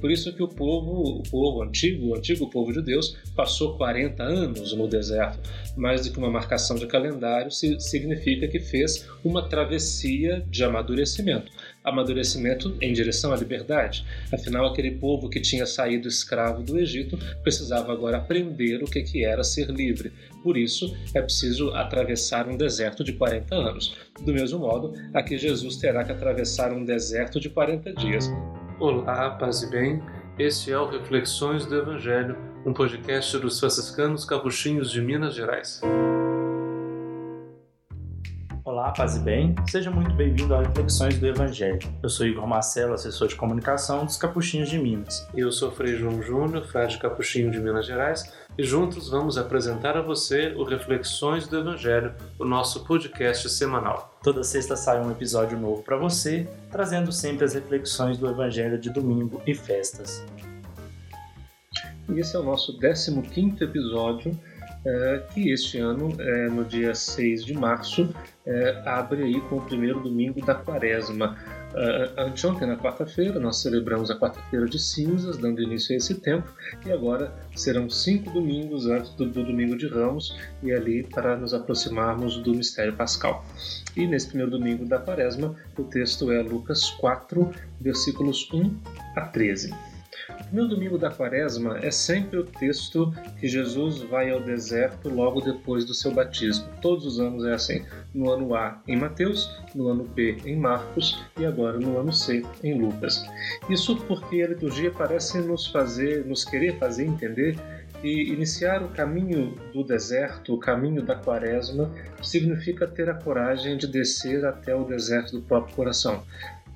Por isso que o povo, o povo antigo, o antigo povo de Deus, passou 40 anos no deserto. Mais do que uma marcação de calendário, significa que fez uma travessia de amadurecimento. Amadurecimento em direção à liberdade. Afinal, aquele povo que tinha saído escravo do Egito precisava agora aprender o que era ser livre. Por isso, é preciso atravessar um deserto de 40 anos. Do mesmo modo, aqui Jesus terá que atravessar um deserto de 40 dias. Olá, paz e bem. Este é o Reflexões do Evangelho, um podcast dos franciscanos capuchinhos de Minas Gerais. Olá, paz e bem. Seja muito bem-vindo ao Reflexões do Evangelho. Eu sou Igor Marcelo, assessor de comunicação dos Capuchinhos de Minas. E eu sou Frei João Júnior, frade capuchinho de Minas Gerais, e juntos vamos apresentar a você o Reflexões do Evangelho, o nosso podcast semanal. Toda sexta sai um episódio novo para você, trazendo sempre as reflexões do Evangelho de domingo e festas. E esse é o nosso 15 episódio é, que este ano, é, no dia 6 de março, é, abre aí com o primeiro domingo da quaresma. Uh, anteontem, na quarta-feira, nós celebramos a quarta-feira de cinzas, dando início a esse tempo, e agora serão cinco domingos antes do, do, domingo de Ramos, e ali para nos aproximarmos do mistério pascal. E nesse primeiro domingo da quaresma, o texto é Lucas 4, versículos 1 a 13. No domingo da quaresma é sempre o texto que Jesus vai ao deserto logo depois do seu batismo. Todos os anos é assim. No ano A em Mateus, no ano B em Marcos e agora no ano C em Lucas. Isso porque a liturgia parece nos fazer, nos querer fazer entender e iniciar o caminho do deserto, o caminho da quaresma, significa ter a coragem de descer até o deserto do próprio coração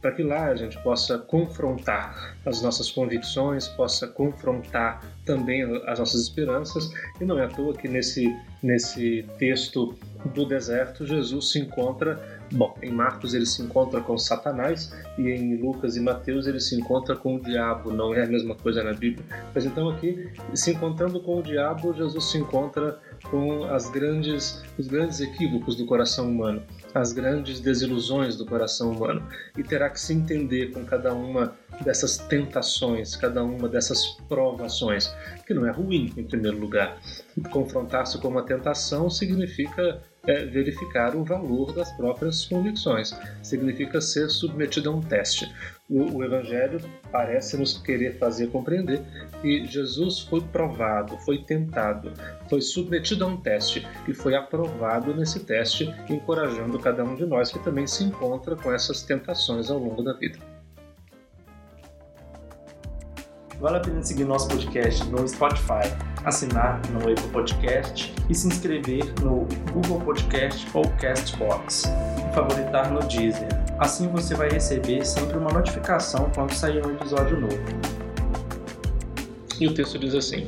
para que lá a gente possa confrontar as nossas convicções, possa confrontar também as nossas esperanças. E não é à toa que nesse, nesse texto do deserto, Jesus se encontra, bom, em Marcos ele se encontra com Satanás e em Lucas e Mateus ele se encontra com o diabo, não é a mesma coisa na Bíblia. Mas então aqui, se encontrando com o diabo, Jesus se encontra com as grandes, os grandes equívocos do coração humano, as grandes desilusões do coração humano, e terá que se entender com cada uma dessas tentações, cada uma dessas provações, que não é ruim, em primeiro lugar. Confrontar-se com uma tentação significa é, verificar o valor das próprias convicções, significa ser submetido a um teste. O, Evangelho parece nos querer fazer compreender que Jesus foi provado, foi tentado, foi submetido a um teste e foi aprovado nesse teste, encorajando cada um de nós que também se encontra com essas tentações ao longo da vida. Vale a pena seguir nosso podcast no Spotify, assinar no Apple Podcast e se inscrever no Google Podcast ou Castbox e favoritar no Deezer. Assim você vai receber sempre uma notificação quando sair um episódio novo. E o texto diz assim: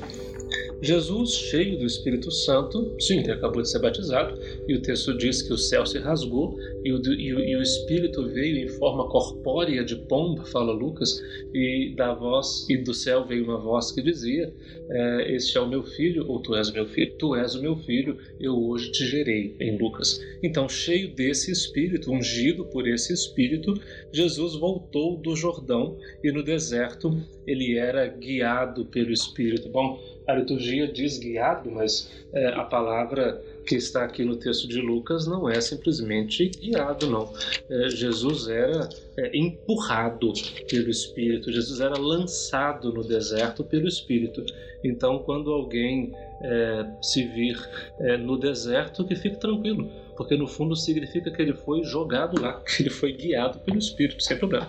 Jesus, cheio do Espírito Santo, sim, ele acabou de ser batizado, e o texto diz que o céu se rasgou e o, e e o Espírito veio em forma corpórea de pomba, fala Lucas, e da voz e do céu veio uma voz que dizia: é, Este é o meu filho, ou tu és o meu filho, tu és o meu filho, eu hoje te gerei, em Lucas. Então, cheio desse Espírito, ungido por esse Espírito, Jesus voltou do Jordão e no deserto ele era guiado pelo Espírito. Bom, a liturgia diz guiado, mas é, a palavra que está aqui no texto de Lucas não é simplesmente guiado, não. É, Jesus era é, empurrado pelo Espírito, Jesus era lançado no deserto pelo Espírito. Então, quando alguém é, se vir é, no deserto, que fique tranquilo porque no fundo significa que ele foi jogado lá, que ele foi guiado pelo Espírito, sem problema.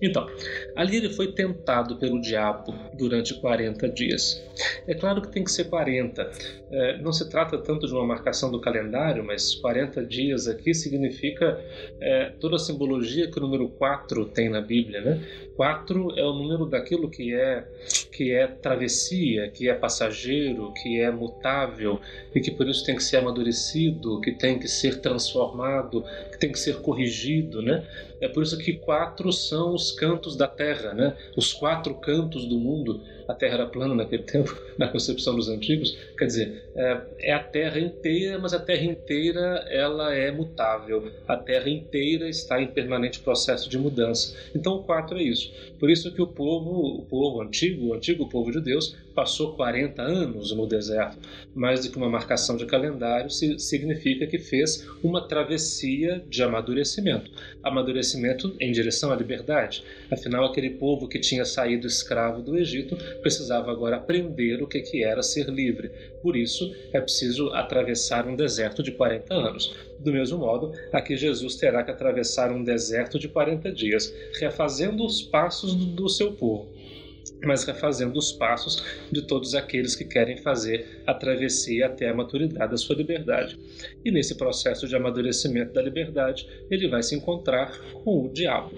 Então, ali ele foi tentado pelo diabo durante 40 dias. É claro que tem que ser 40. É, não se trata tanto de uma marcação do calendário, mas 40 dias aqui significa é, toda a simbologia que o número 4 tem na Bíblia. Né? 4 é o número daquilo que é, que é travessia, que é passageiro, que é mutável e que por isso tem que ser amadurecido, que tem que ser ser transformado, que tem que ser corrigido, né? É por isso que quatro são os cantos da terra, né? Os quatro cantos do mundo. A terra era plana naquele tempo, na concepção dos antigos. Quer dizer, é, é a terra inteira, mas a terra inteira ela é mutável. A terra inteira está em permanente processo de mudança. Então o quatro é isso. Por isso que o povo, o povo antigo, o antigo povo de Deus, passou 40 anos no deserto. Mais do que uma marcação de calendário, significa que fez uma travessia de amadurecimento. Amadurecimento em direção à liberdade. Afinal, aquele povo que tinha saído escravo do Egito precisava agora aprender o que era ser livre. Por isso, é preciso atravessar um deserto de 40 anos. Do mesmo modo, aqui Jesus terá que atravessar um deserto de 40 dias, refazendo os passos do, seu povo mas refazendo os passos de todos aqueles que querem fazer a travessia até a maturidade da sua liberdade. E nesse processo de amadurecimento da liberdade, ele vai se encontrar com o diabo.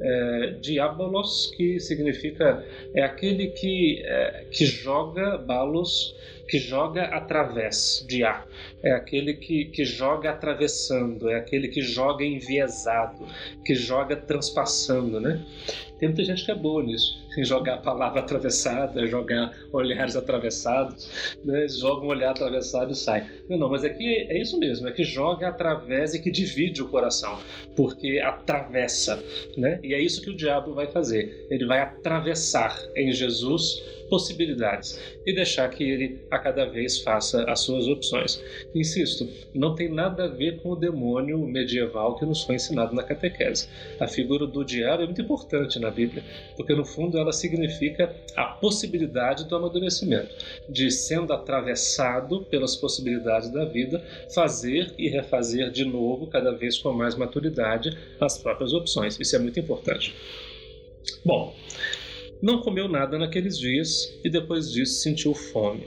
É, diabolos, que significa é aquele que, é, que joga balos que joga através de A. É aquele que, que joga atravessando, é aquele que joga enviesado, que joga transpassando, né? Tem muita gente que é boa nisso, em jogar a palavra atravessada, jogar olhares atravessados, né? joga um olhar atravessado e sai. Não, não, mas é, é isso mesmo, é que joga através e que divide o coração, porque atravessa, né? E é isso que o diabo vai fazer. Ele vai atravessar em Jesus possibilidades e deixar que ele a cada vez faça as suas opções. Insisto, não tem nada a ver com o demônio medieval que nos foi ensinado na catequese. A figura do diabo é muito importante na Bíblia, porque no fundo ela significa a possibilidade do amadurecimento, de sendo atravessado pelas possibilidades da vida, fazer e refazer de novo, cada vez com mais maturidade, as próprias opções. Isso é muito importante. Bom, não comeu nada naqueles dias e depois disso sentiu fome.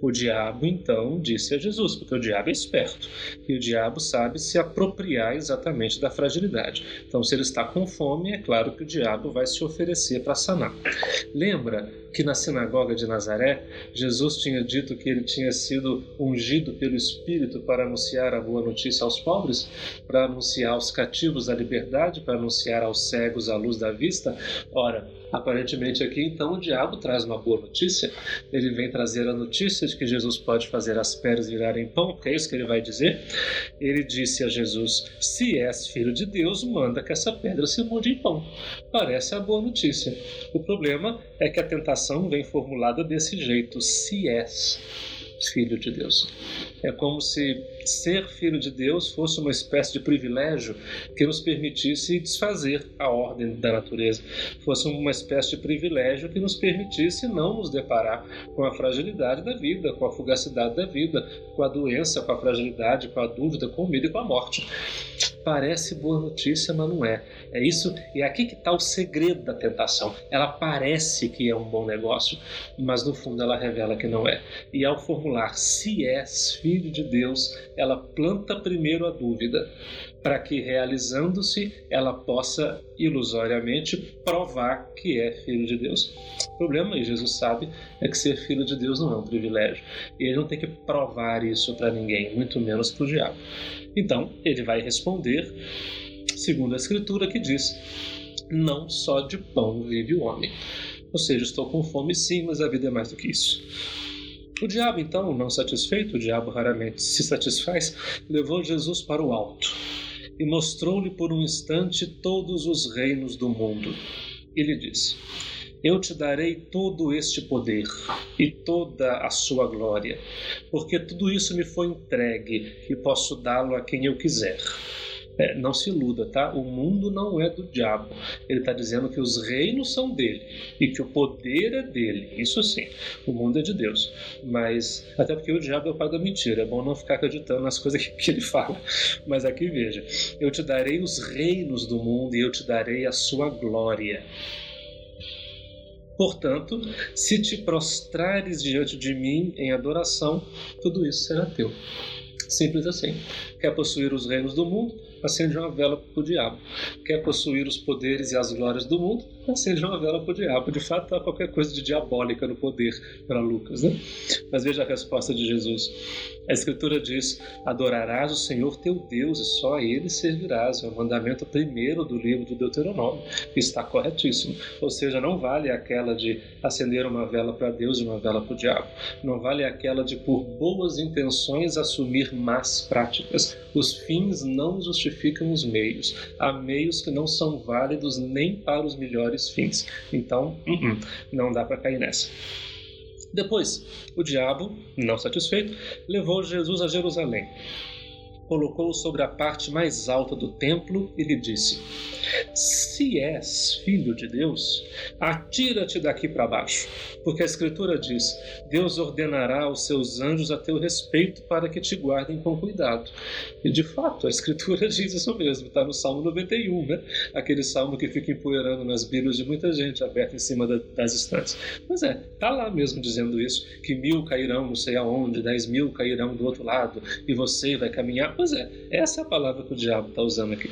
O diabo então disse a Jesus, porque o diabo é esperto e o diabo sabe se apropriar exatamente da fragilidade. Então, se ele está com fome, é claro que o diabo vai se oferecer para sanar. Lembra que na sinagoga de Nazaré, Jesus tinha dito que ele tinha sido ungido pelo Espírito para anunciar a boa notícia aos pobres, para anunciar aos cativos a liberdade, para anunciar aos cegos a luz da vista? Ora, aparentemente aqui então o diabo traz uma boa notícia. Ele vem trazer a notícia de que Jesus pode fazer as pedras virarem pão, que é isso que ele vai dizer. Ele disse a Jesus: Se és filho de Deus, manda que essa pedra se mude em pão. Parece a boa notícia. O problema é que a tentação vem formulada desse jeito: se és filho de Deus. É como se ser filho de Deus fosse uma espécie de privilégio que nos permitisse desfazer a ordem da natureza, fosse uma espécie de privilégio que nos permitisse não nos deparar com a fragilidade da vida, com a fugacidade da vida, com a doença, com a fragilidade, com a dúvida, com o medo e com a morte. Parece boa notícia, mas não é. É isso, e é aqui que está o segredo da tentação. Ela parece que é um bom negócio, mas no fundo ela revela que não é. E ao formular se és filho de Deus, ela planta primeiro a dúvida, para que realizando-se ela possa ilusoriamente provar que é filho de Deus. O problema, e Jesus sabe, é que ser filho de Deus não é um privilégio. Ele não tem que provar isso para ninguém, muito menos para o diabo. Então, ele vai responder, segundo a Escritura, que diz: Não só de pão vive o homem. Ou seja, estou com fome sim, mas a vida é mais do que isso. O diabo, então, não satisfeito, o diabo raramente se satisfaz, levou Jesus para o alto e mostrou-lhe por um instante todos os reinos do mundo. E lhe disse: Eu te darei todo este poder e toda a sua glória, porque tudo isso me foi entregue e posso dá-lo a quem eu quiser. É, não se iluda, tá? O mundo não é do diabo. Ele está dizendo que os reinos são dele e que o poder é dele. Isso sim, o mundo é de Deus. Mas, até porque o diabo é o pai da mentira. É bom não ficar acreditando nas coisas que ele fala. Mas aqui veja: eu te darei os reinos do mundo e eu te darei a sua glória. Portanto, se te prostrares diante de mim em adoração, tudo isso será teu. Simples assim. Quer possuir os reinos do mundo? Acende uma vela para o diabo. Quer possuir os poderes e as glórias do mundo? Acende uma vela para o diabo. De fato, há qualquer coisa de diabólica no poder para Lucas. Né? Mas veja a resposta de Jesus. A Escritura diz: Adorarás o Senhor teu Deus e só a Ele servirás. É o mandamento primeiro do livro do Deuteronômio. Está corretíssimo. Ou seja, não vale aquela de acender uma vela para Deus e uma vela para o diabo. Não vale aquela de, por boas intenções, assumir más práticas. Os fins não justificam os meios. Há meios que não são válidos nem para os melhores fins. Então, uh -uh, não dá para cair nessa. Depois, o diabo, não satisfeito, levou Jesus a Jerusalém. Colocou-o sobre a parte mais alta do templo e lhe disse: Se és filho de Deus, atira-te daqui para baixo, porque a Escritura diz: Deus ordenará aos seus anjos a teu respeito para que te guardem com cuidado. E de fato, a Escritura diz isso mesmo, está no Salmo 91, né? aquele salmo que fica empoeirando nas Bíblias de muita gente, aberto em cima da, das estantes. Pois é, está lá mesmo dizendo isso: que mil cairão não sei aonde, dez mil cairão do outro lado, e você vai caminhar. Pois é, essa é a palavra que o diabo está usando aqui.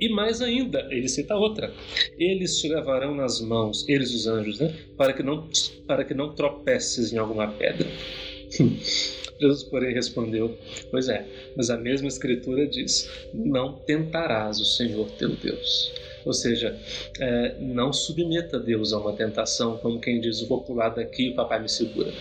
E mais ainda, ele cita outra: eles te levarão nas mãos, eles os anjos, né? Para que não, para que não tropeces em alguma pedra. Jesus, porém, respondeu: Pois é, mas a mesma Escritura diz: Não tentarás o Senhor teu Deus. Ou seja, é, não submeta Deus a uma tentação, como quem diz: vou pular daqui o papai me segura.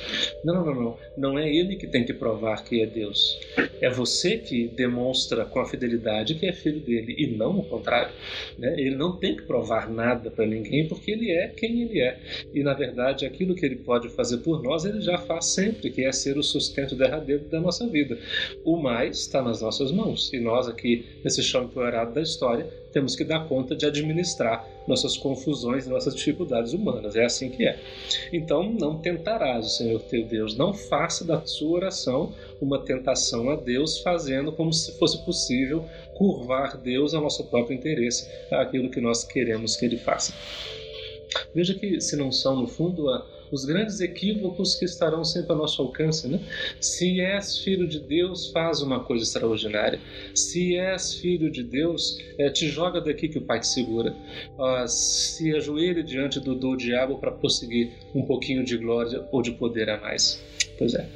Não, não, não. Não é ele que tem que provar que é Deus. É você que demonstra com a fidelidade que é filho dele e não o contrário. Né? Ele não tem que provar nada para ninguém porque ele é quem ele é. E na verdade, aquilo que ele pode fazer por nós, ele já faz sempre, que é ser o sustento derradeiro da nossa vida. O mais está nas nossas mãos. E nós aqui, nesse chão empoeirado da história, temos que dar conta de administrar nossas confusões e nossas dificuldades humanas. É assim que é. Então, não tentarás o Senhor teu Deus. Não faça da sua oração uma tentação a Deus, fazendo como se fosse possível curvar Deus ao nosso próprio interesse, aquilo que nós queremos que Ele faça. Veja que, se não são, no fundo, a os grandes equívocos que estarão sempre ao nosso alcance. Né? Se és filho de Deus, faz uma coisa extraordinária. Se és filho de Deus, é, te joga daqui que o Pai te segura. Uh, se ajoelhe diante do, do diabo para prosseguir um pouquinho de glória ou de poder a mais. Pois é.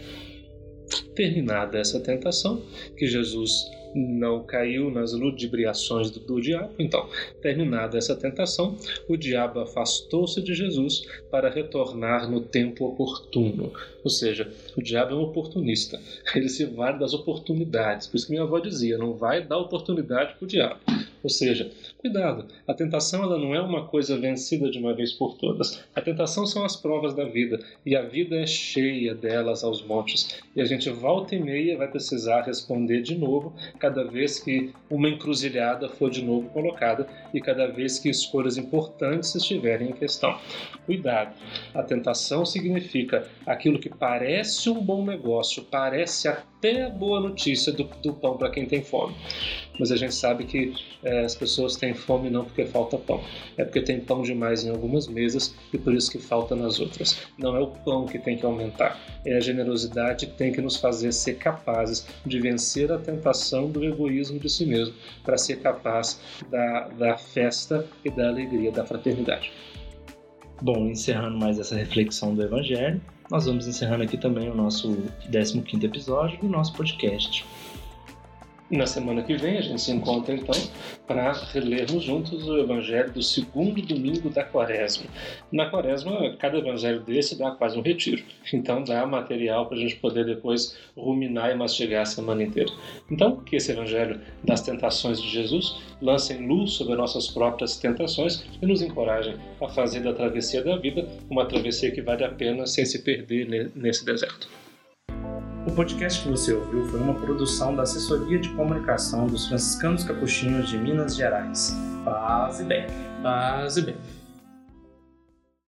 Terminada essa tentação, que Jesus não caiu nas ludibriações do, do diabo. Então, terminada essa tentação, o diabo afastou-se de Jesus para retornar no tempo oportuno. Ou seja, o diabo é um oportunista. Ele se vale das oportunidades. Por isso que minha avó dizia: não vai dar oportunidade para o diabo. Ou seja, cuidado, a tentação ela não é uma coisa vencida de uma vez por todas. A tentação são as provas da vida e a vida é cheia delas aos montes. E a gente volta e meia vai precisar responder de novo cada vez que uma encruzilhada for de novo colocada e cada vez que escolhas importantes estiverem em questão. Cuidado, a tentação significa aquilo que parece um bom negócio, parece até a boa notícia do, do pão para quem tem fome. Mas a gente sabe que é, as pessoas têm fome não porque falta pão, é porque tem pão demais em algumas mesas e por isso que falta nas outras. Não é o pão que tem que aumentar, é a generosidade que tem que nos fazer ser capazes de vencer a tentação do egoísmo de si mesmo, para ser capaz da, da festa e da alegria da fraternidade. Bom, encerrando mais essa reflexão do Evangelho, nós vamos encerrando aqui também o nosso 15 episódio do nosso podcast. Na semana que vem a gente se encontra então para relermos juntos o Evangelho do segundo domingo da Quaresma. Na Quaresma, cada Evangelho desse dá quase um retiro, então dá material para a gente poder depois ruminar e mastigar a semana inteira. Então, que esse Evangelho das tentações de Jesus lance luz sobre nossas próprias tentações e nos encoraje a fazer da travessia da vida uma travessia que vale a pena sem se perder nesse deserto. O podcast que você ouviu foi uma produção da Assessoria de Comunicação dos Franciscanos Capuchinhos de Minas Gerais. Paz e bem. Paz e bem.